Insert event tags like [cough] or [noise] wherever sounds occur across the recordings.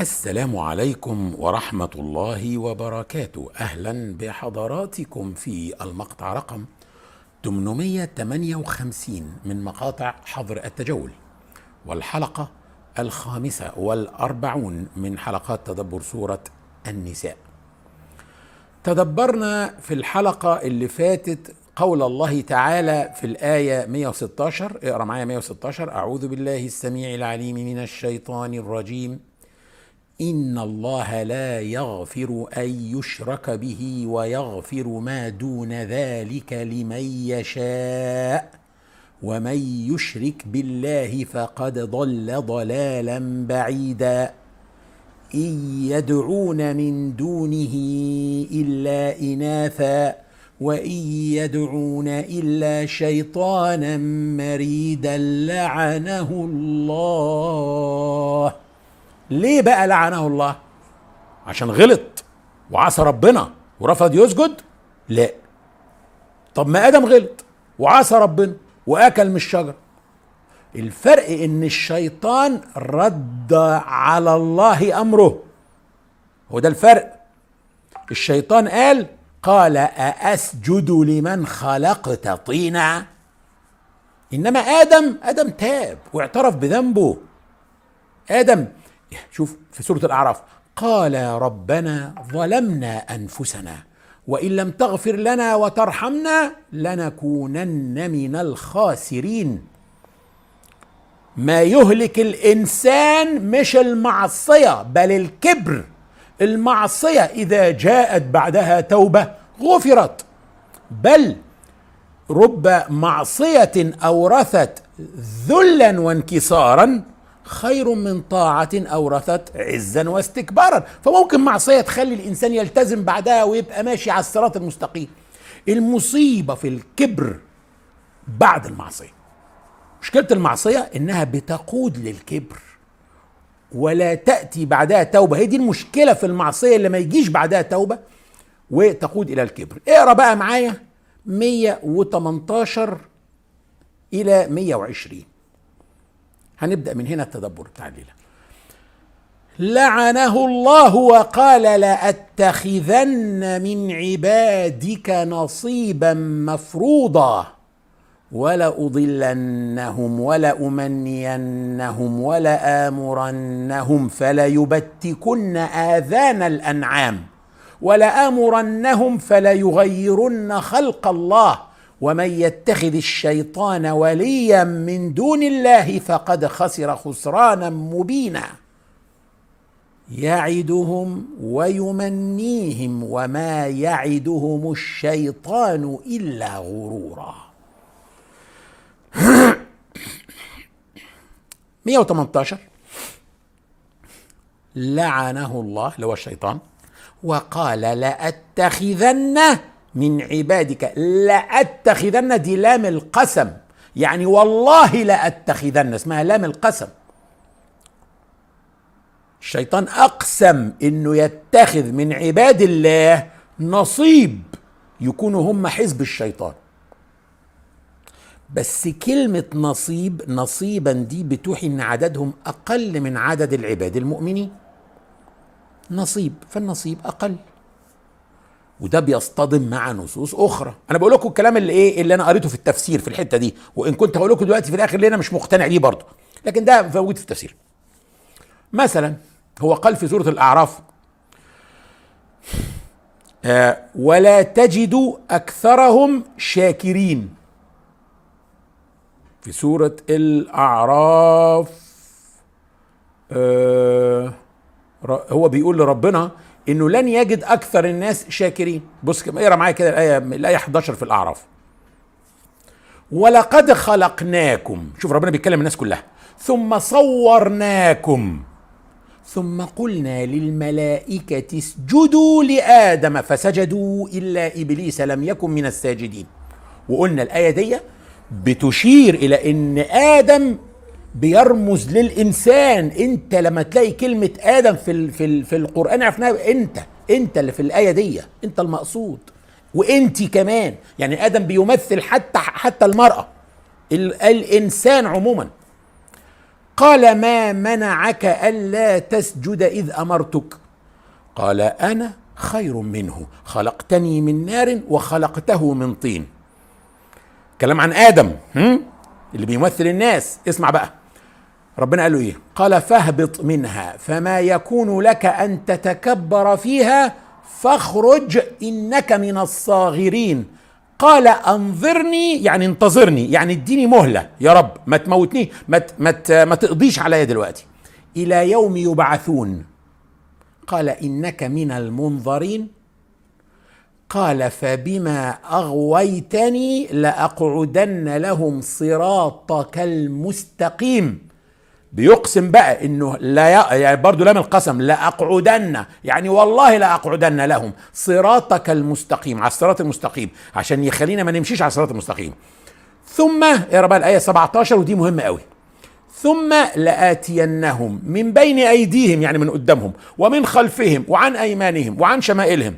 السلام عليكم ورحمة الله وبركاته. أهلا بحضراتكم في المقطع رقم 858 من مقاطع حظر التجول والحلقة الخامسة والأربعون من حلقات تدبر سورة النساء. تدبرنا في الحلقة اللي فاتت قول الله تعالى في الآية 116 اقرأ معايا 116 أعوذ بالله السميع العليم من الشيطان الرجيم. ان الله لا يغفر ان يشرك به ويغفر ما دون ذلك لمن يشاء ومن يشرك بالله فقد ضل ضلالا بعيدا ان يدعون من دونه الا اناثا وان يدعون الا شيطانا مريدا لعنه الله ليه بقى لعنه الله؟ عشان غلط وعصى ربنا ورفض يسجد؟ لا. طب ما آدم غلط وعصى ربنا وأكل من الشجره الفرق إن الشيطان رد على الله أمره. هو ده الفرق. الشيطان قال قال أأسجد لمن خلقت طينا؟ إنما آدم آدم تاب واعترف بذنبه. آدم شوف في سورة الأعراف قال ربنا ظلمنا أنفسنا وإن لم تغفر لنا وترحمنا لنكونن من الخاسرين. ما يهلك الإنسان مش المعصية بل الكبر. المعصية إذا جاءت بعدها توبة غفرت. بل رب معصية أورثت ذلا وانكسارا خير من طاعة أورثت عزا واستكبارا. فممكن معصية تخلي الإنسان يلتزم بعدها ويبقى ماشي على الصراط المستقيم. المصيبة في الكبر بعد المعصية. مشكلة المعصية إنها بتقود للكبر ولا تأتي بعدها توبة. هي دي المشكلة في المعصية اللي ما يجيش بعدها توبة وتقود إلى الكبر. اقرأ بقى معايا 118 إلى 120 هنبدأ من هنا التدبر الليلة لعنه الله وقال لاتخذن من عبادك نصيبا مفروضا ولأضلنهم ولأمنينهم ولآمرنهم فليبتكن آذان الأنعام ولآمرنهم فليغيرن خلق الله ومن يتخذ الشيطان وليا من دون الله فقد خسر خسرانا مبينا. يعدهم ويمنيهم وما يعدهم الشيطان إلا غرورا. [coughs] 118 لعنه الله هو الشيطان وقال لأتخذن من عبادك. لأتخذن دي لام القسم. يعني والله لأتخذن اسمها لام القسم. الشيطان أقسم إنه يتخذ من عباد الله نصيب يكونوا هم حزب الشيطان. بس كلمة نصيب نصيبا دي بتوحي إن عددهم أقل من عدد العباد المؤمنين. نصيب فالنصيب أقل. وده بيصطدم مع نصوص أخرى. أنا بقول لكم الكلام اللي إيه اللي أنا قريته في التفسير في الحتة دي وإن كنت هقول لكم دلوقتي في الآخر اللي أنا مش مقتنع بيه برضه. لكن ده موجود في التفسير. مثلا هو قال في سورة الأعراف آه ولا تجد أكثرهم شاكرين. في سورة الأعراف آه هو بيقول لربنا إنه لن يجد أكثر الناس شاكرين. بص اقرأ معايا كده الآية الآية 11 في الأعراف. ولقد خلقناكم. شوف ربنا بيتكلم الناس كلها. ثم صورناكم. ثم قلنا للملائكة اسجدوا لآدم فسجدوا إلا إبليس لم يكن من الساجدين. وقلنا الآية دي بتشير إلى أن آدم بيرمز للإنسان. أنت لما تلاقي كلمة آدم في ال في ال في القرآن عرفناها أنت أنت اللي في الآية دي أنت المقصود. وأنت كمان. يعني آدم بيمثل حتى حتى المرأة. ال الإنسان عموما. قال ما منعك ألا تسجد إذ أمرتك؟ قال أنا خير منه. خلقتني من نار وخلقته من طين. كلام عن آدم هم؟ اللي بيمثل الناس. اسمع بقى. ربنا قال له إيه؟ قال فاهبط منها فما يكون لك أن تتكبر فيها فاخرج إنك من الصاغرين. قال انظرني يعني انتظرني يعني اديني مهلة يا رب ما تموتني ما ما ما تقضيش عليا دلوقتي. إلى يوم يبعثون. قال إنك من المنظرين. قال فبما أغويتني لأقعدن لهم صراطك المستقيم. بيقسم بقى إنه لا. يعني برضه لام القسم لاقعدن يعني والله لاقعدن لهم. صراطك المستقيم على الصراط المستقيم عشان يخلينا ما نمشيش على الصراط المستقيم. ثم اقرا بقى الآية 17 ودي مهمة قوي. ثم لآتينهم من بين أيديهم يعني من قدامهم ومن خلفهم وعن أيمانهم وعن شمائلهم.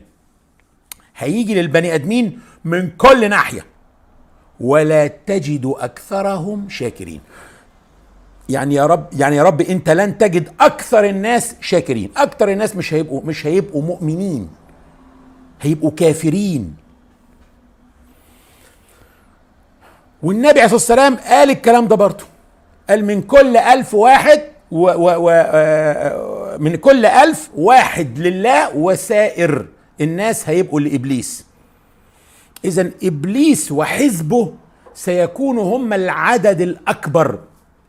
هيجي للبني آدمين من كل ناحية. ولا تجد أكثرهم شاكرين. يعني يا رب يعني يا رب انت لن تجد أكثر الناس شاكرين. أكثر الناس مش هيبقوا مش هيبقوا مؤمنين. هيبقوا كافرين. والنبي عليه الصلاة والسلام قال الكلام ده برضه. قال من كل ألف واحد و و و من كل ألف واحد لله وسائر. الناس هيبقوا لإبليس. إذا إبليس وحزبه سيكون هم العدد الأكبر.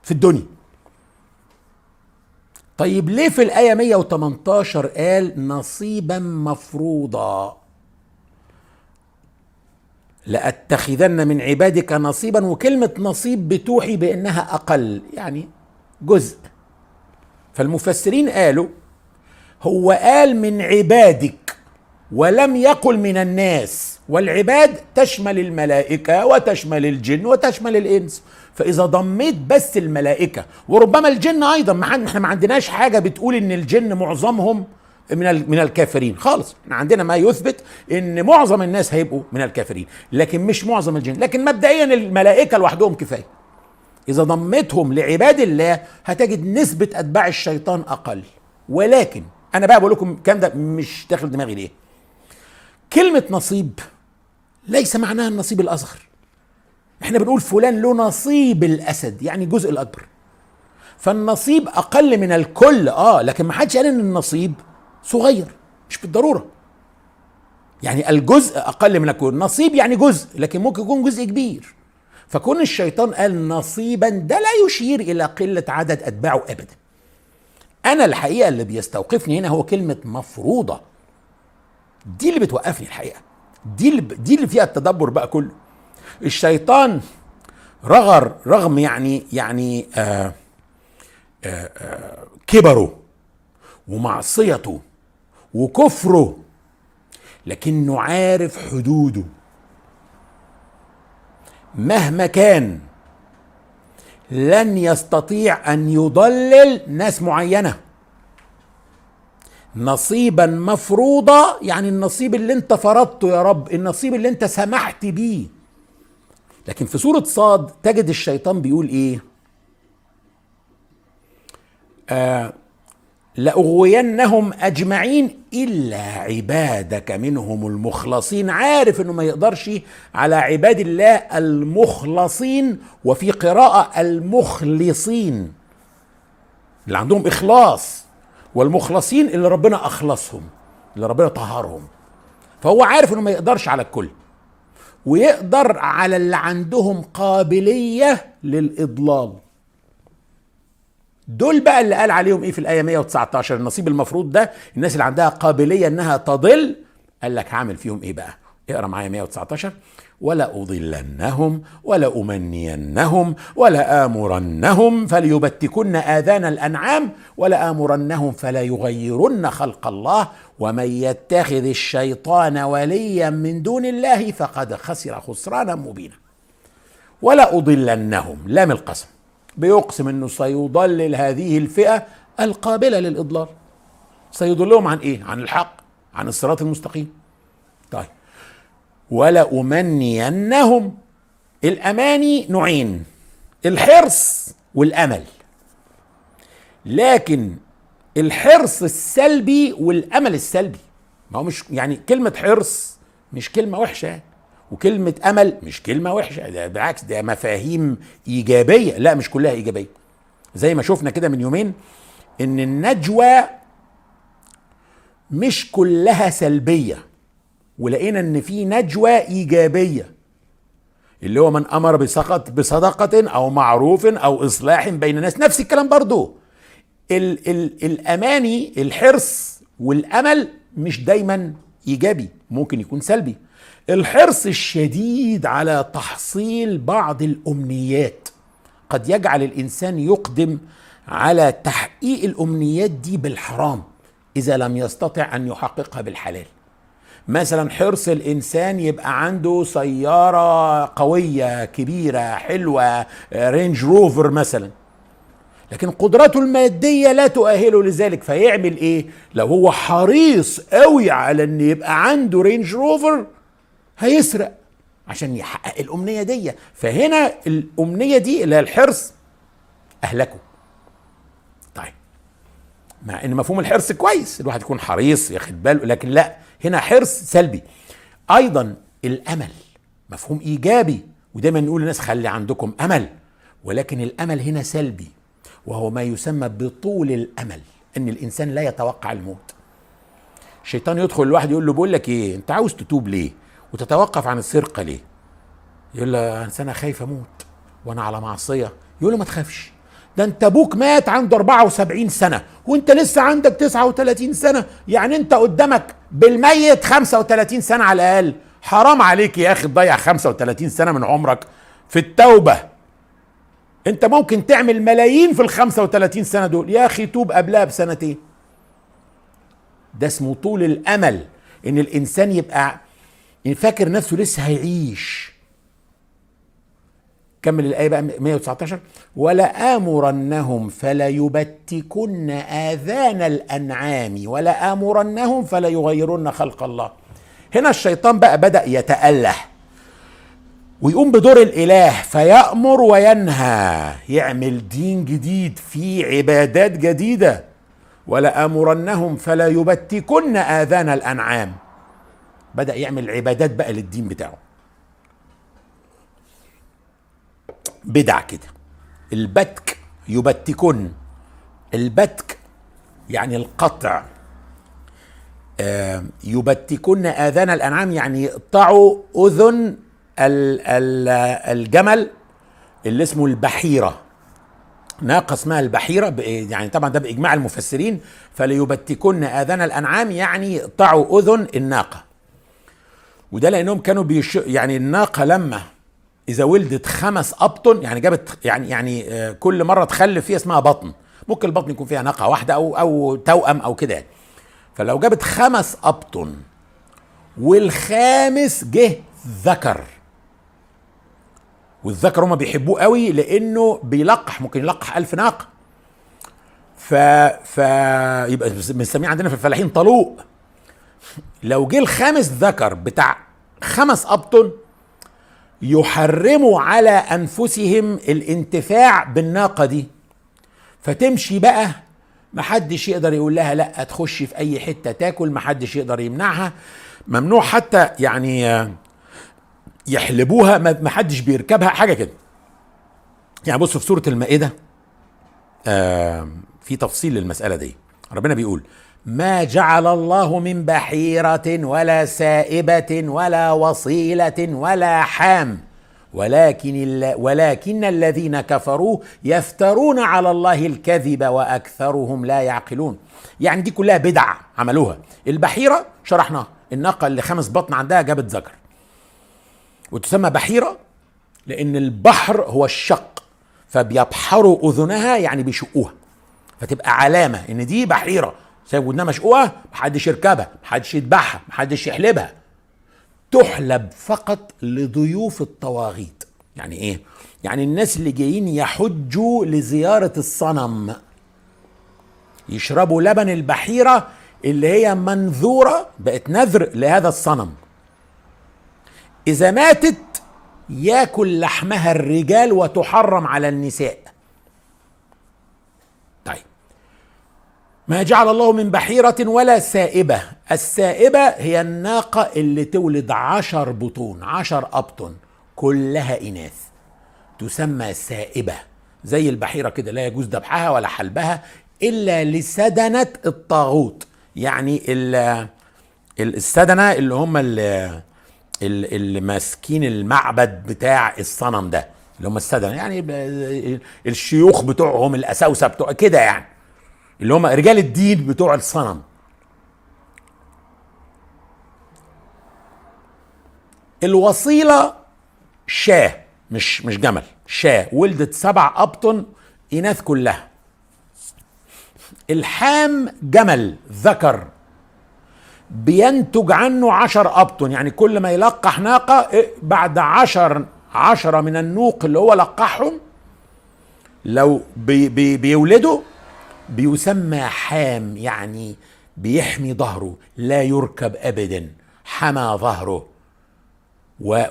في الدنيا. طيب ليه في الآية 118 قال نصيبا مفروضا؟ لأتخذن من عبادك نصيبا وكلمة نصيب بتوحي بأنها أقل يعني جزء. فالمفسرين قالوا هو قال من عبادك ولم يقل من الناس والعباد تشمل الملائكة وتشمل الجن وتشمل الإنس. فإذا ضميت بس الملائكة وربما الجن أيضا ما إحنا ما عندناش حاجة بتقول إن الجن معظمهم من من الكافرين. خالص إحنا عندنا ما يثبت إن معظم الناس هيبقوا من الكافرين لكن مش معظم الجن. لكن مبدئيا الملائكة لوحدهم كفاية. إذا ضمتهم لعباد الله هتجد نسبة أتباع الشيطان أقل. ولكن أنا بقى بقول لكم الكلام ده مش داخل دماغي ليه. كلمة نصيب ليس معناها النصيب الاصغر إحنا بنقول فلان له نصيب الأسد يعني الجزء الأكبر. فالنصيب أقل من الكل آه لكن ما حدش قال إن النصيب صغير مش بالضرورة. يعني الجزء أقل من الكل نصيب يعني جزء لكن ممكن يكون جزء كبير. فكون الشيطان قال نصيبا ده لا يشير إلى قلة عدد أتباعه ابدا. أنا الحقيقة اللي بيستوقفني هنا هو كلمة مفروضة. دي اللي بتوقفني الحقيقة. دي اللي دي اللي فيها التدبر بقى كله. الشيطان رغر رغم يعني يعني آآ آآ كبره ومعصيته وكفره لكنه عارف حدوده. مهما كان لن يستطيع أن يضلل ناس معينة. نصيبا مفروضا يعني النصيب اللي انت فرضته يا رب النصيب اللي انت سمحت بيه. لكن في سوره صاد تجد الشيطان بيقول إيه؟ آه لأغوينهم أجمعين إلا عبادك منهم المخلصين. عارف أنه ما يقدرش على عباد الله المخلصين وفي قراءة المخلصين. اللي عندهم إخلاص والمخلصين اللي ربنا أخلصهم اللي ربنا طهرهم. فهو عارف أنه ما يقدرش على الكل. ويقدر على اللي عندهم قابلية للإضلال. دول بقى اللي قال عليهم إيه في الآية 119 النصيب المفروض ده الناس اللي عندها قابلية إنها تضل. قال لك هعمل فيهم إيه بقى؟ اقرأ معايا 119 ولا أضلنهم ولا أمنينهم ولا آمرنهم فليبتكن آذان الأنعام ولا آمرنهم فلا يغيرن خلق الله ومن يتخذ الشيطان وليا من دون الله فقد خسر خسرانا مبينا. ولا أضلنهم لام القسم. بيقسم إنه سيضلل هذه الفئة القابلة للإضلال. سيضلهم عن إيه؟ عن الحق عن الصراط المستقيم. طيب. ولا امنينهم الأماني نوعين الحرص والأمل. لكن الحرص السلبي والأمل السلبي. ما هو مش يعني كلمة حرص مش كلمة وحشة وكلمة أمل مش كلمة وحشة. ده بالعكس ده مفاهيم إيجابية. لا مش كلها إيجابية. زي ما شفنا كده من يومين إن النجوى مش كلها سلبية ولقينا إن في نجوى إيجابية. اللي هو من أمر بسقط بصدقة أو معروف أو إصلاح بين الناس. نفس الكلام برضو. ال ال الأماني الحرص والأمل مش دايما إيجابي ممكن يكون سلبي. الحرص الشديد على تحصيل بعض الأمنيات. قد يجعل الإنسان يقدم على تحقيق الأمنيات دي بالحرام إذا لم يستطع أن يحققها بالحلال. مثلا حرص الإنسان يبقى عنده سيارة قوية كبيرة حلوة رينج روفر مثلا. لكن قدرته المادية لا تؤهله لذلك فيعمل إيه؟ لو هو حريص قوي على إن يبقى عنده رينج روفر هيسرق عشان يحقق الأمنية دي. فهنا الأمنية دي اللي هي الحرص أهلكه. طيب مع إن مفهوم الحرص كويس الواحد يكون حريص ياخد باله لكن لا هنا حرص سلبي. أيضا الأمل مفهوم إيجابي ودايما نقول للناس خلي عندكم أمل ولكن الأمل هنا سلبي. وهو ما يسمى بطول الأمل إن الإنسان لا يتوقع الموت. الشيطان يدخل الواحد يقول له بقول لك إيه أنت عاوز تتوب ليه؟ وتتوقف عن السرقه ليه؟ يقول له أنا خايف أموت وأنا على معصية. يقول له ما تخافش ده أنت أبوك مات عنده 74 سنة وأنت لسه عندك 39 سنة يعني أنت قدامك بالميت 35 سنة على الأقل. حرام عليك يا أخي تضيع 35 سنة من عمرك في التوبة. انت ممكن تعمل ملايين في ال 35 سنة دول. يا أخي توب قبلها بسنتين ده اسمه طول الأمل إن الإنسان يبقى فاكر نفسه لسه هيعيش. كمل الآية بقى 119 ولآمرنهم فليبتكن آذان الأنعام ولآمرنهم فليغيرن خلق الله. هنا الشيطان بقى بدأ يتأله. ويقوم بدور الإله فيأمر وينهى يعمل دين جديد فيه عبادات جديدة. ولآمرنهم فليبتكن آذان الأنعام. بدأ يعمل عبادات بقى للدين بتاعه. بدع كده. البتك يبتكن. البتك يعني القطع. يبتكن آذان الأنعام يعني يقطعوا أذن الجمل اللي اسمه البحيرة. ناقة اسمها البحيرة يعني طبعا ده بإجماع المفسرين فليبتكن آذان الأنعام يعني يقطعوا أذن الناقة. وده لأنهم كانوا بيش يعني الناقة لما إذا ولدت خمس أبطن يعني جابت يعني يعني كل مرة تخلف فيها اسمها بطن. ممكن البطن يكون فيها ناقة واحدة أو أو توأم أو كده فلو جابت خمس أبطن والخامس جه ذكر والذكر هما بيحبوه قوي لأنه بيلقح ممكن يلقح ألف ناقه ف ف يبقى بنسميه عندنا في الفلاحين طلوق. لو جه الخامس ذكر بتاع خمس أبطن يحرموا على أنفسهم الانتفاع بالناقة دي. فتمشي بقى محدش يقدر يقول لها لأ تخش في أي حتة تاكل محدش يقدر يمنعها. ممنوع حتى يعني يحلبوها محدش بيركبها حاجة كده يعني بص في سورة المائدة في تفصيل للمسألة دي ربنا بيقول ما جعل الله من بحيرة ولا سائبة ولا وصيلة ولا حام ولكن ولكن الذين كفروا يفترون على الله الكذب وأكثرهم لا يعقلون. يعني دي كلها بدع عملوها. البحيرة شرحناها، الناقة اللي خمس بطن عندها جابت ذكر. وتسمى بحيرة لأن البحر هو الشق فبيبحروا أذنها يعني بيشقوها. فتبقى علامة إن دي بحيرة سايب ودنها مشقوقة محدش يركبها محدش يذبحها محدش يحلبها. تحلب فقط لضيوف الطواغيت. يعني إيه؟ يعني الناس اللي جايين يحجوا لزيارة الصنم. يشربوا لبن البحيرة اللي هي منذورة بقت نذر لهذا الصنم. إذا ماتت ياكل لحمها الرجال وتحرم على النساء. طيب. ما جعل الله من بحيرة ولا سائبة. السائبة هي الناقة اللي تولد عشر بطون عشر أبطن كلها إناث. تسمى سائبة. زي البحيرة كده لا يجوز ذبحها ولا حلبها إلا لسدنة الطاغوت. يعني السدنة اللي هم اللي, اللي ماسكين المعبد بتاع الصنم ده اللي هم السدنة يعني الشيوخ بتوعهم الأساوسة بتوع كده يعني. اللي هم رجال الدين بتوع الصنم. الوصيلة شاه مش مش جمل شاه ولدت سبع أبطن إناث كلها. الحام جمل ذكر بينتج عنه عشر أبطن. يعني كل ما يلقح ناقة إيه، بعد عشر عشرة من النوق اللي هو لقحهم لو بي بي بيولدوا بيسمى حام يعني بيحمي ظهره لا يركب ابدا حمى ظهره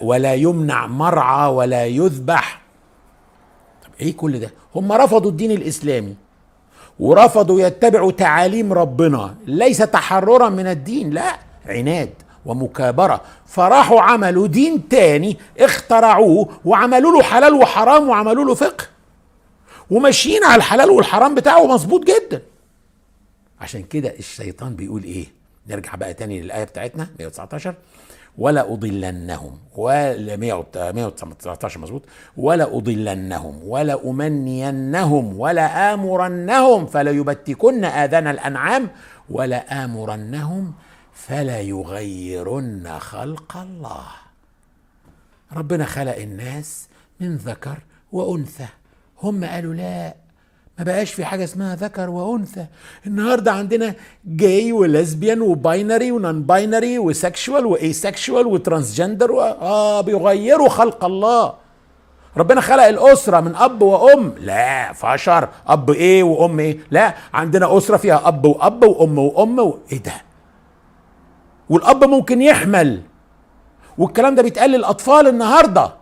ولا يمنع مرعى ولا يذبح. طب إيه كل ده؟ هم رفضوا الدين الإسلامي. ورفضوا يتبعوا تعاليم ربنا. ليس تحررا من الدين لا. عناد ومكابرة. فراحوا عملوا دين تاني اخترعوه وعملوا له حلال وحرام وعملوا له فقه. وماشيين على الحلال والحرام بتاعه مظبوط جدا. عشان كده الشيطان بيقول إيه؟ نرجع بقى تاني للآية بتاعتنا 119 ولا أضلنهم. ولا 119 مظبوط. ولا أضلنهم ولا أمنينهم ولا آمرنهم فلا يبتكن آذان الأنعام ولا آمرنهم فلا يغيرن خلق الله. ربنا خلق الناس من ذكر وأنثى. هم قالوا لا. ما بقاش في حاجة اسمها ذكر وأنثى. النهارده عندنا جاي ولزبيان وباينري ونون باينري وسكشوال واي سكشوال وترانسجندر و... آه بيغيروا خلق الله. ربنا خلق الأسرة من أب وأم. لا فشر. أب إيه وأم إيه؟ لا عندنا أسرة فيها أب وأب وأم وأم و... إيه ده؟ والأب ممكن يحمل. والكلام ده بيتقال للأطفال النهارده.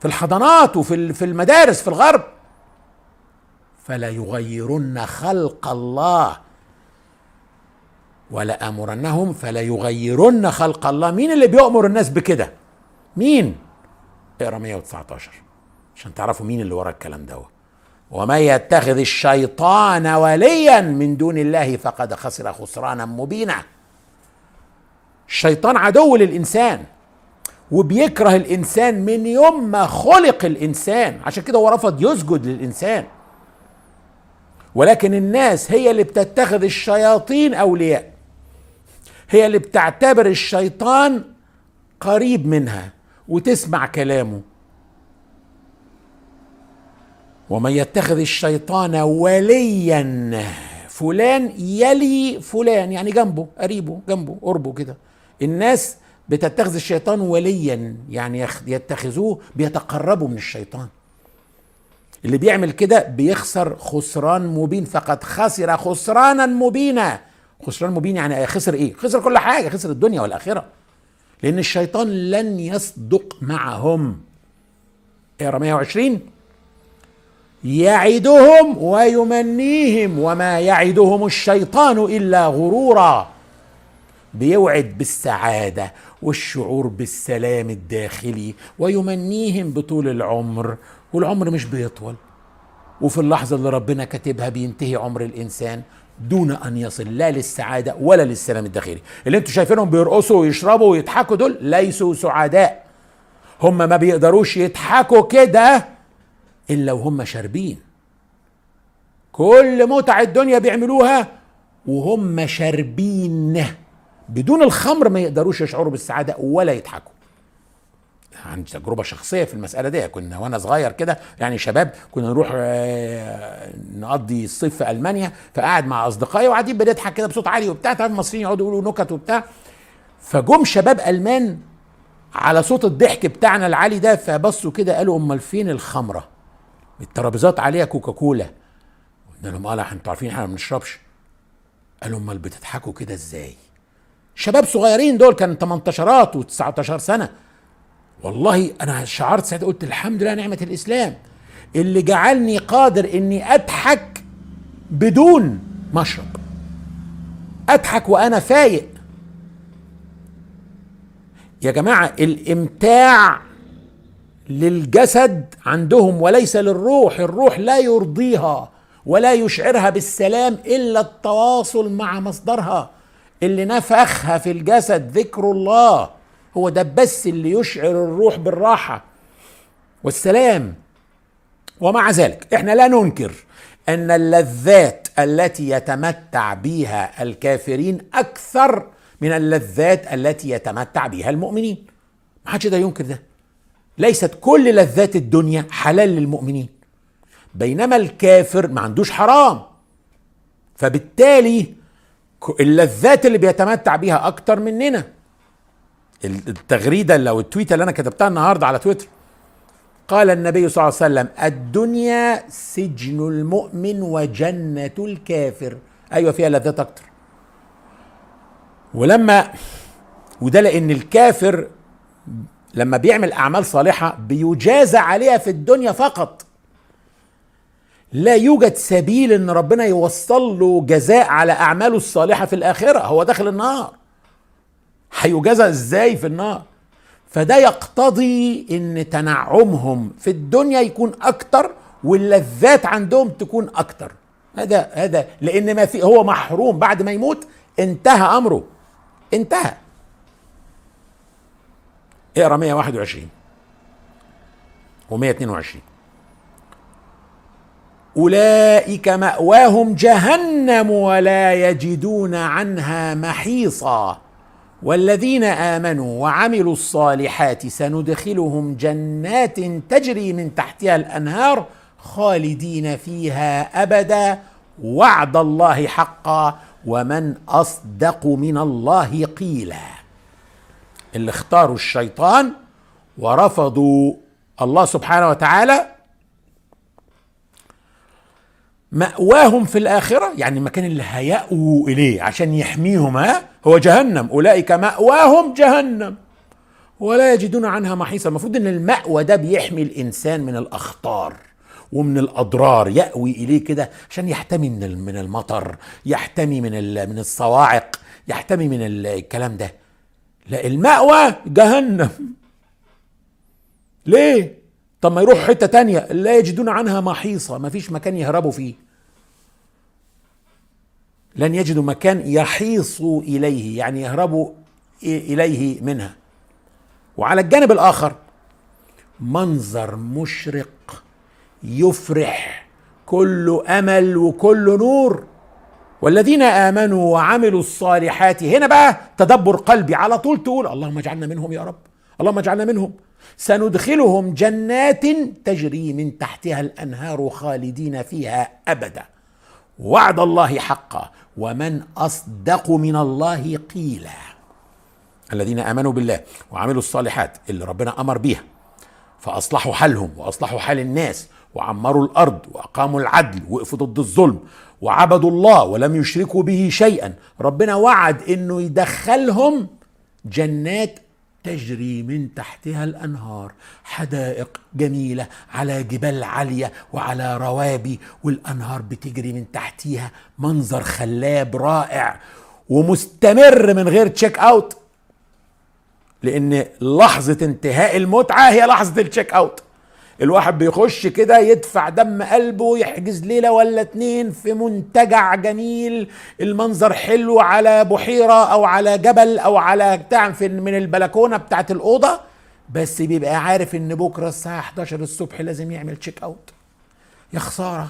في الحضانات وفي في المدارس في الغرب. فلا يغيرن خلق الله. ولا أمرنهم فلا يغيرن خلق الله. مين اللي بيؤمر الناس بكده؟ مين؟ اقرأ 119 عشان تعرفوا مين اللي ورا الكلام ده. ومن يتخذ الشيطان وليا من دون الله فقد خسر خسرانا مبينا. الشيطان عدو للإنسان وبيكره الإنسان من يوم ما خلق الإنسان. عشان كده هو رفض يسجد للإنسان. ولكن الناس هي اللي بتتخذ الشياطين أولياء. هي اللي بتعتبر الشيطان قريب منها وتسمع كلامه. ومن يتخذ الشيطان وليا فلان يلي فلان يعني جنبه قريبه جنبه قربه كده. الناس بتتخذ الشيطان وليا يعني يتخذوه بيتقربوا من الشيطان. اللي بيعمل كده بيخسر خسران مبين. فقد خسر خسرانا مبينا. خسران مبين يعني خسر إيه؟ خسر كل حاجة خسر الدنيا والآخرة. لأن الشيطان لن يصدق معهم. اقرا 120 يعدهم ويمنيهم وما يعدهم الشيطان إلا غرورا. بيوعد بالسعادة والشعور بالسلام الداخلي ويمنيهم بطول العمر. والعمر مش بيطول. وفي اللحظة اللي ربنا كاتبها بينتهي عمر الإنسان دون أن يصل لا للسعادة ولا للسلام الداخلي. اللي أنتوا شايفينهم بيرقصوا ويشربوا ويضحكوا دول ليسوا سعداء. هم ما بيقدروش يضحكوا كده إلا وهم شاربين. كل متع الدنيا بيعملوها وهم شاربين. بدون الخمر ما يقدروش يشعروا بالسعادة ولا يضحكوا. عندي تجربة شخصية في المسألة دي. كنا وأنا صغير كده يعني شباب كنا نروح آه، نقضي الصيف في ألمانيا فقاعد مع أصدقائي وقاعدين بنضحك كده بصوت عالي وبتاع تعرف المصريين يقعدوا يقولوا نكت وبتاع. فجم شباب ألمان على صوت الضحك بتاعنا العالي ده فبصوا كده قالوا أمال فين الخمرة؟ الترابيزات عليها كوكاكولا. قلنا لهم آه أنتوا عارفين إحنا ما بنشربش. قالوا أمال بتضحكوا كده إزاي؟ شباب صغيرين دول كان 18 و19 سنة. والله أنا شعرت ساعتها قلت الحمد لله نعمة الإسلام. اللي جعلني قادر إني أضحك بدون مشرب أضحك وأنا فايق. يا جماعة الإمتاع للجسد عندهم وليس للروح الروح لا يرضيها ولا يشعرها بالسلام إلا التواصل مع مصدرها. اللي نفخها في الجسد ذكر الله. هو ده بس اللي يشعر الروح بالراحة والسلام. ومع ذلك إحنا لا ننكر أن اللذات التي يتمتع بها الكافرين أكثر من اللذات التي يتمتع بها المؤمنين. ما حدش ده ينكر ده. ليست كل لذات الدنيا حلال للمؤمنين. بينما الكافر ما عندوش حرام. فبالتالي اللذات اللي بيتمتع بيها أكتر مننا. التغريده لو التويتة اللي أنا كتبتها النهارده على تويتر. قال النبي صلى الله عليه وسلم الدنيا سجن المؤمن وجنة الكافر. أيوة فيها لذات أكتر. ولما وده لأن الكافر لما بيعمل أعمال صالحة بيجازى عليها في الدنيا فقط. لا يوجد سبيل إن ربنا يوصل له جزاء على أعماله الصالحة في الآخرة هو داخل النار. هيجازى إزاي في النار؟ فده يقتضي إن تنعمهم في الدنيا يكون أكتر واللذات عندهم تكون أكتر. هذا هذا لأن ما في هو محروم بعد ما يموت انتهى أمره. انتهى. اقرأ 121 و122 أولئك مأواهم جهنم ولا يجدون عنها محيصا. والذين آمنوا وعملوا الصالحات سندخلهم جنات تجري من تحتها الأنهار خالدين فيها أبدا. وعد الله حقا ومن أصدق من الله قيلا. اللي اختاروا الشيطان ورفضوا الله سبحانه وتعالى مأواهم في الآخرة يعني المكان اللي هيأووا إليه عشان يحميهم ها هو جهنم. أولئك مأواهم جهنم. ولا يجدون عنها محيصا. المفروض إن المأوى ده بيحمي الإنسان من الأخطار ومن الأضرار يأوي إليه كده عشان يحتمي من من المطر يحتمي من من الصواعق يحتمي من الكلام ده. لا المأوى جهنم. ليه؟ طب ما يروح حتة تانية لا يجدون عنها محيصة ما فيش مكان يهربوا فيه. لن يجدوا مكان يحيصوا إليه يعني يهربوا إليه منها. وعلى الجانب الآخر منظر مشرق يفرح كل أمل وكل نور. والذين آمنوا وعملوا الصالحات هنا بقى تدبر قلبي على طول تقول اللهم اجعلنا منهم يا رب اللهم اجعلنا منهم. سندخلهم جنات تجري من تحتها الأنهار خالدين فيها أبدا. وعد الله حقا. ومن أصدق من الله قيلا. الذين آمنوا بالله وعملوا الصالحات اللي ربنا أمر بيها. فأصلحوا حالهم وأصلحوا حال الناس وعمروا الأرض وأقاموا العدل وقفوا ضد الظلم وعبدوا الله ولم يشركوا به شيئا. ربنا وعد إنه يدخلهم جنات تجري من تحتها الأنهار. حدائق جميلة على جبال عالية وعلى روابي والأنهار بتجري من تحتيها. منظر خلاب رائع ومستمر من غير check out لأن لحظة انتهاء المتعة هي لحظة ال check out الواحد بيخش كده يدفع دم قلبه يحجز ليلة ولا اتنين في منتجع جميل المنظر حلو على بحيرة أو على جبل أو على بتاع من البلكونة بتاعت الأوضة بس بيبقى عارف إن بكرة الساعة 11 الصبح لازم يعمل check out يا خسارة.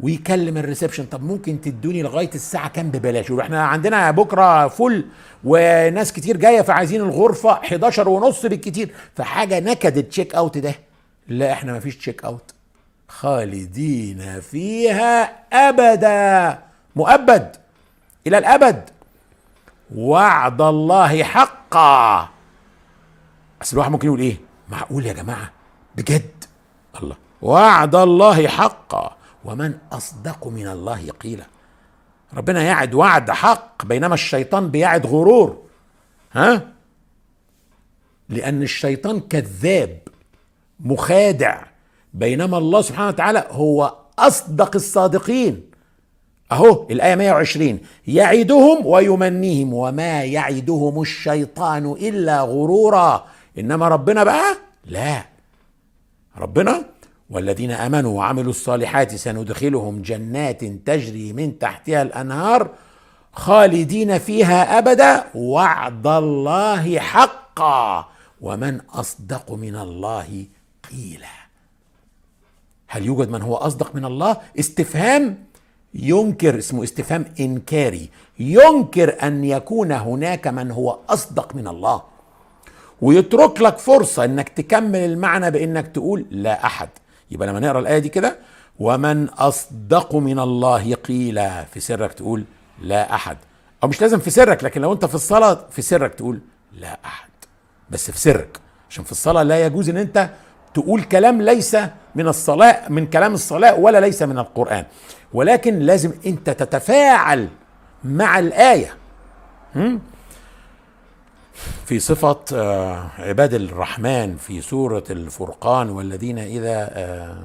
ويكلم ال reception طب ممكن تدوني لغاية الساعة كام ببلاش؟ إحنا عندنا بكرة فل وناس كتير جاية فعايزين الغرفة 11 ونص بالكتير فحاجة نكد ال check out ده. لا إحنا ما فيش check out خالدين فيها أبدا. مؤبد. إلى الأبد. وعد الله حقا. بس الواحد ممكن يقول إيه؟ معقول يا جماعة؟ بجد. الله. وعد الله حقا. ومن أصدق من الله قيلا. ربنا يعد وعد حق بينما الشيطان بيعد غرور. ها؟ لأن الشيطان كذاب. مخادع. بينما الله سبحانه وتعالى هو أصدق الصادقين. أهو الآية 120 يعدهم ويمنيهم وما يعدهم الشيطان إلا غرورا. إنما ربنا بقى لا. ربنا والذين آمنوا وعملوا الصالحات سندخلهم جنات تجري من تحتها الأنهار خالدين فيها أبدا. وعد الله حقا. ومن أصدق من الله قيلا هل يوجد من هو أصدق من الله؟ استفهام ينكر اسمه استفهام إنكاري. ينكر أن يكون هناك من هو أصدق من الله. ويترك لك فرصة إنك تكمل المعنى بإنك تقول لا أحد. يبقى لما نقرأ الآية دي كده ومن أصدق من الله قيلا في سرك تقول لا أحد. أو مش لازم في سرك لكن لو أنت في الصلاة في سرك تقول لا أحد. بس في سرك عشان في الصلاة لا يجوز إن أنت تقول كلام ليس من الصلاة من كلام الصلاة ولا ليس من القرآن. ولكن لازم أنت تتفاعل مع الآية. في صفة آه، عباد الرحمن في سورة الفرقان والذين إذا آه،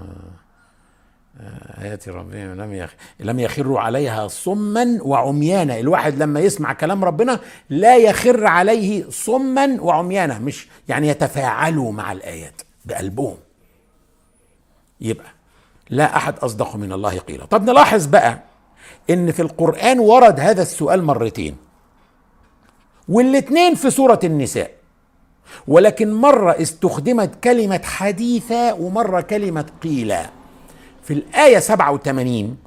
آه، آيات ربهم لم يخ... لم يخروا عليها صما وعميانا. الواحد لما يسمع كلام ربنا لا يخر عليه صما وعميانا مش يعني يتفاعلوا مع الآيات. بقلبهم. يبقى لا أحد أصدق من الله قيلا. طب نلاحظ بقى إن في القرآن ورد هذا السؤال مرتين والاثنين في سورة النساء ولكن مرة استخدمت كلمة حديثة ومرة كلمة قيلا. في الآية 87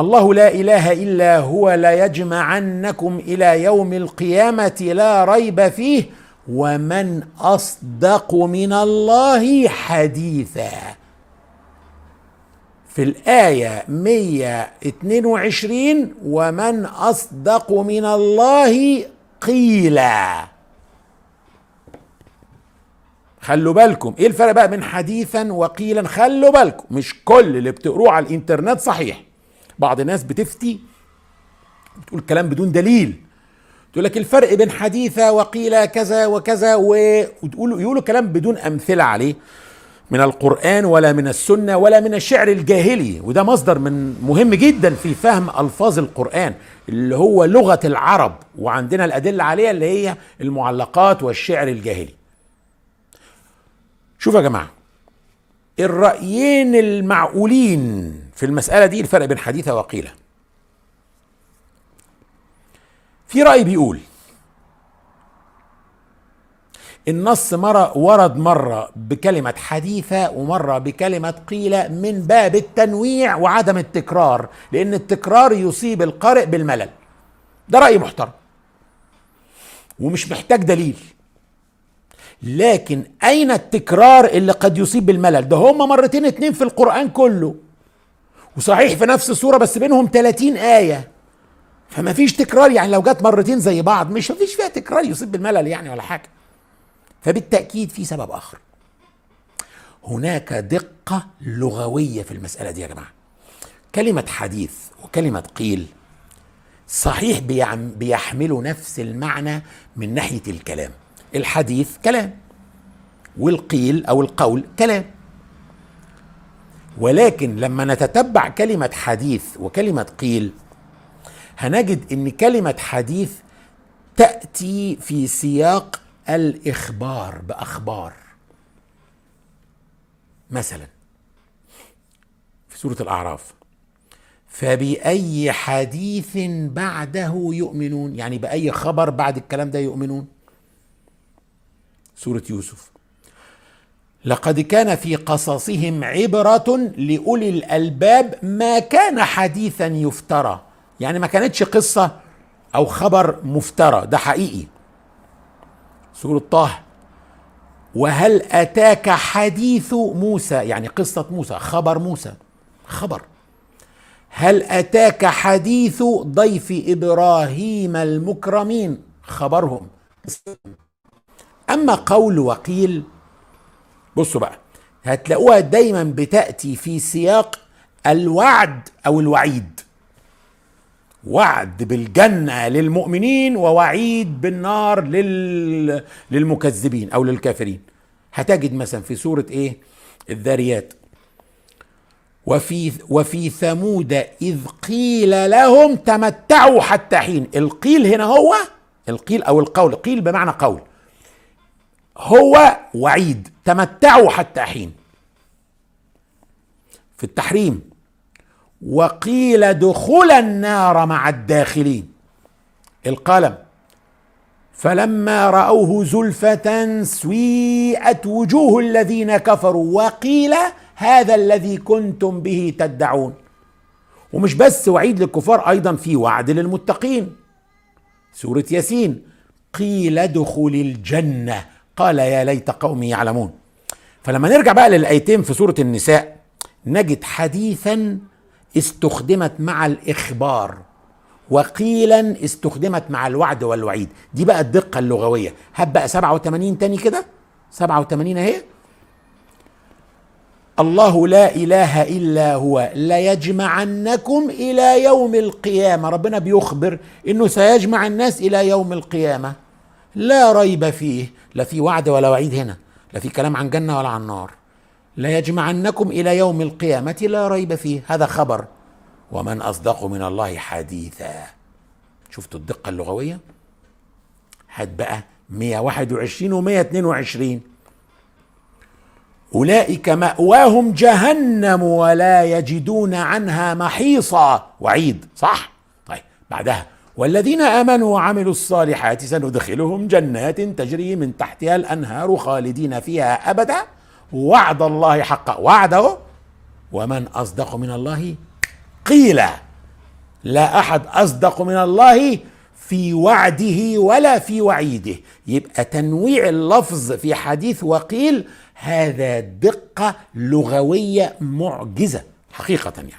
الله لا إله إلا هو لا يجمعنكم إلى يوم القيامة لا ريب فيه ومن أصدق من الله حديثا. في الآية 122 ومن أصدق من الله قيلا. خلوا بالكم إيه الفرق بقى بين حديثا وقيلا؟ خلوا بالكم مش كل اللي بتقروه على الإنترنت صحيح. بعض الناس بتفتي بتقول كلام بدون دليل. تقول لك الفرق بين حديثة وقيل كذا وكذا وتقولوا يقولوا كلام بدون أمثلة عليه من القرآن ولا من السنة ولا من الشعر الجاهلي وده مصدر من مهم جدا في فهم ألفاظ القرآن اللي هو لغة العرب وعندنا الأدلة عليها اللي هي المعلقات والشعر الجاهلي. شوفوا يا جماعة الرأيين المعقولين في المسألة دي الفرق بين حديثة وقيلة في رأي بيقول النص مرة ورد مرة بكلمة حديثة ومرة بكلمة قيل من باب التنويع وعدم التكرار لأن التكرار يصيب القارئ بالملل. ده رأي محترم. ومش محتاج دليل. لكن أين التكرار اللي قد يصيب بالملل؟ ده هما مرتين اتنين في القرآن كله. وصحيح في نفس السورة بس بينهم 30 آية. فما فيش تكرار يعني لو جت مرتين زي بعض مش فيش فيها تكرار يصيب بالملل يعني ولا حاجة. فبالتأكيد في سبب آخر. هناك دقة لغوية في المسألة دي يا جماعة. كلمة حديث وكلمة قيل صحيح بيحملوا نفس المعنى من ناحية الكلام. الحديث كلام والقيل أو القول كلام. ولكن لما نتتبع كلمة حديث وكلمة قيل هنجد إن كلمة حديث تأتي في سياق الإخبار بأخبار. مثلا في سورة الأعراف فبأي حديث بعده يؤمنون؟ يعني بأي خبر بعد الكلام ده يؤمنون؟ سورة يوسف لقد كان في قصصهم عبرة لأولي الألباب ما كان حديثا يفترى. يعني ما كانتش قصة أو خبر مفترى ده حقيقي. سورة طه وهل أتاك حديث موسى؟ يعني قصة موسى خبر موسى خبر. هل أتاك حديث ضيف إبراهيم المكرمين؟ خبرهم. أما قول وقيل بصوا بقى هتلاقوها دايما بتأتي في سياق الوعد أو الوعيد. وعد بالجنة للمؤمنين ووعيد بالنار لل... للمكذبين أو للكافرين. هتجد مثلا في سورة إيه؟ الذاريات وفي وفي ثمود إذ قيل لهم تمتعوا حتى حين. القيل هنا هو القيل أو القول قيل بمعنى قول. هو وعيد تمتعوا حتى حين. في التحريم. وقيل دخل النار مع الداخلين. القلم. فلما رأوه زلفة سويئت وجوه الذين كفروا وقيل هذا الذي كنتم به تدعون. ومش بس وعيد للكفار أيضا في وعد للمتقين. سورة ياسين. قيل ادخل الجنة. قال يا ليت قومي يعلمون. فلما نرجع بقى للآيتين في سورة النساء نجد حديثا استخدمت مع الإخبار وقيلا استخدمت مع الوعد والوعيد. دي بقى الدقة اللغوية. هات بقى 87 تاني كده. 87 اهي. الله لا إله إلا هو. ليجمعنكم إلى يوم القيامة. ربنا بيخبر إنه سيجمع الناس إلى يوم القيامة. لا ريب فيه. لا في وعد ولا وعيد هنا. لا في كلام عن جنة ولا عن نار. ليجمعنكم إلى يوم القيامة لا ريب فيه. هذا خبر. ومن أصدق من الله حديثا. شفتوا الدقة اللغوية؟ هات بقى 121 و 122 أولئك مأواهم جهنم ولا يجدون عنها محيصا. وعيد صح؟ طيب بعدها. والذين آمنوا وعملوا الصالحات سندخلهم جنات تجري من تحتها الأنهار خالدين فيها أبدا. وعد الله حقا. وعده ومن أصدق من الله قيل لا أحد أصدق من الله في وعده ولا في وعيده. يبقى تنويع اللفظ في حديث وقيل هذا دقة لغوية معجزة حقيقة يعني.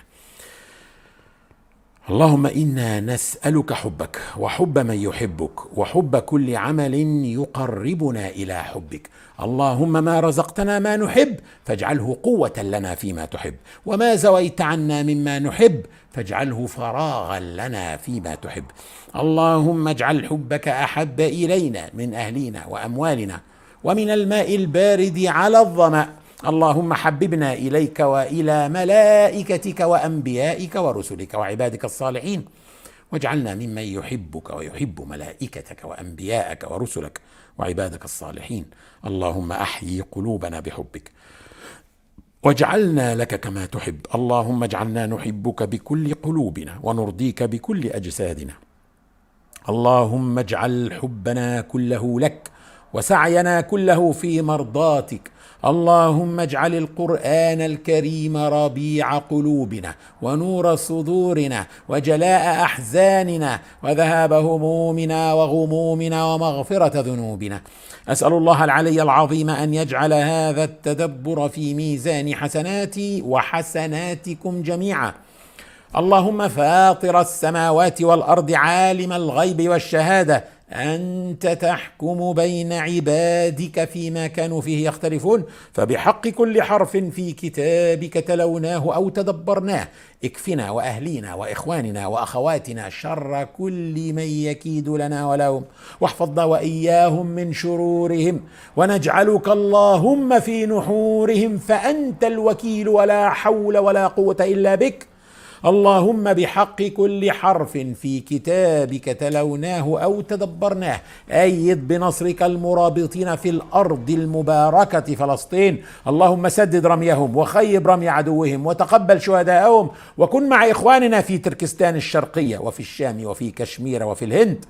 اللهم إنا نسألك حبك وحب من يحبك وحب كل عمل يقربنا إلى حبك. اللهم ما رزقتنا ما نحب فاجعله قوة لنا فيما تحب. وما زويت عنا مما نحب فاجعله فراغا لنا فيما تحب. اللهم اجعل حبك أحب إلينا من أهلنا وأموالنا ومن الماء البارد على الظمأ. اللهم حببنا إليك وإلى ملائكتك وأنبيائك ورسلك وعبادك الصالحين. واجعلنا ممن يحبك ويحب ملائكتك وأنبياءك ورسلك وعبادك الصالحين. اللهم أحيي قلوبنا بحبك. واجعلنا لك كما تحب. اللهم اجعلنا نحبك بكل قلوبنا ونرضيك بكل أجسادنا. اللهم اجعل حبنا كله لك وسعينا كله في مرضاتك اللهم اجعل القرآن الكريم ربيع قلوبنا ونور صدورنا وجلاء أحزاننا وذهاب همومنا وغمومنا ومغفرة ذنوبنا. أسأل الله العلي العظيم أن يجعل هذا التدبر في ميزان حسناتي وحسناتكم جميعا. اللهم فاطر السماوات والأرض عالم الغيب والشهادة. أنت تحكم بين عبادك فيما كانوا فيه يختلفون فبحق كل حرف في كتابك تلوناه أو تدبرناه. اكفنا وأهلينا وإخواننا وأخواتنا شر كل من يكيد لنا ولهم. واحفظنا وإياهم من شرورهم. ونجعلك اللهم في نحورهم فأنت الوكيل ولا حول ولا قوة إلا بك. اللهم بحق كل حرف في كتابك تلوناه أو تدبرناه. أيد بنصرك المرابطين في الأرض المباركة فلسطين. اللهم سدد رميهم وخيب رمي عدوهم وتقبل شهداءهم. وكن مع إخواننا في تركستان الشرقية وفي الشام وفي كشمير وفي الهند.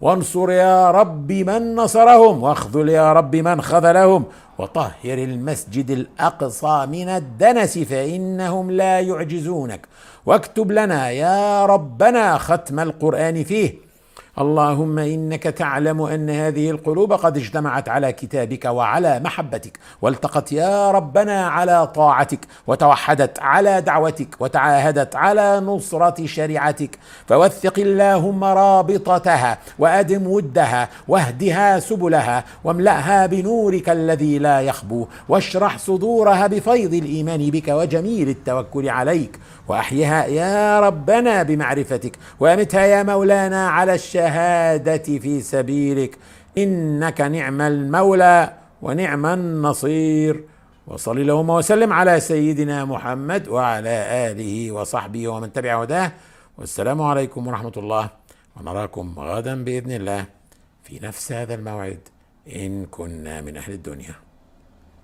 وانصر يا رب من نصرهم واخذل يا رب من خذلهم وطهر المسجد الأقصى من الدنس فإنهم لا يعجزونك. واكتب لنا يا ربنا ختم القرآن فيه. اللهم إنك تعلم أن هذه القلوب قد اجتمعت على كتابك وعلى محبتك والتقت يا ربنا على طاعتك وتوحدت على دعوتك وتعاهدت على نصرة شريعتك. فوثق اللهم رابطتها وأدم ودها واهدها سبلها واملأها بنورك الذي لا يخبو واشرح صدورها بفيض الإيمان بك وجميل التوكل عليك. وأحيها يا ربنا بمعرفتك وأمتها يا مولانا على الشهادة في سبيلك. إنك نعم المولى ونعم النصير. وصلي اللهم وسلم على سيدنا محمد وعلى آله وصحبه ومن تبع هداه. والسلام عليكم ورحمة الله. ونراكم غدا بإذن الله في نفس هذا الموعد. إن كنا من أهل الدنيا.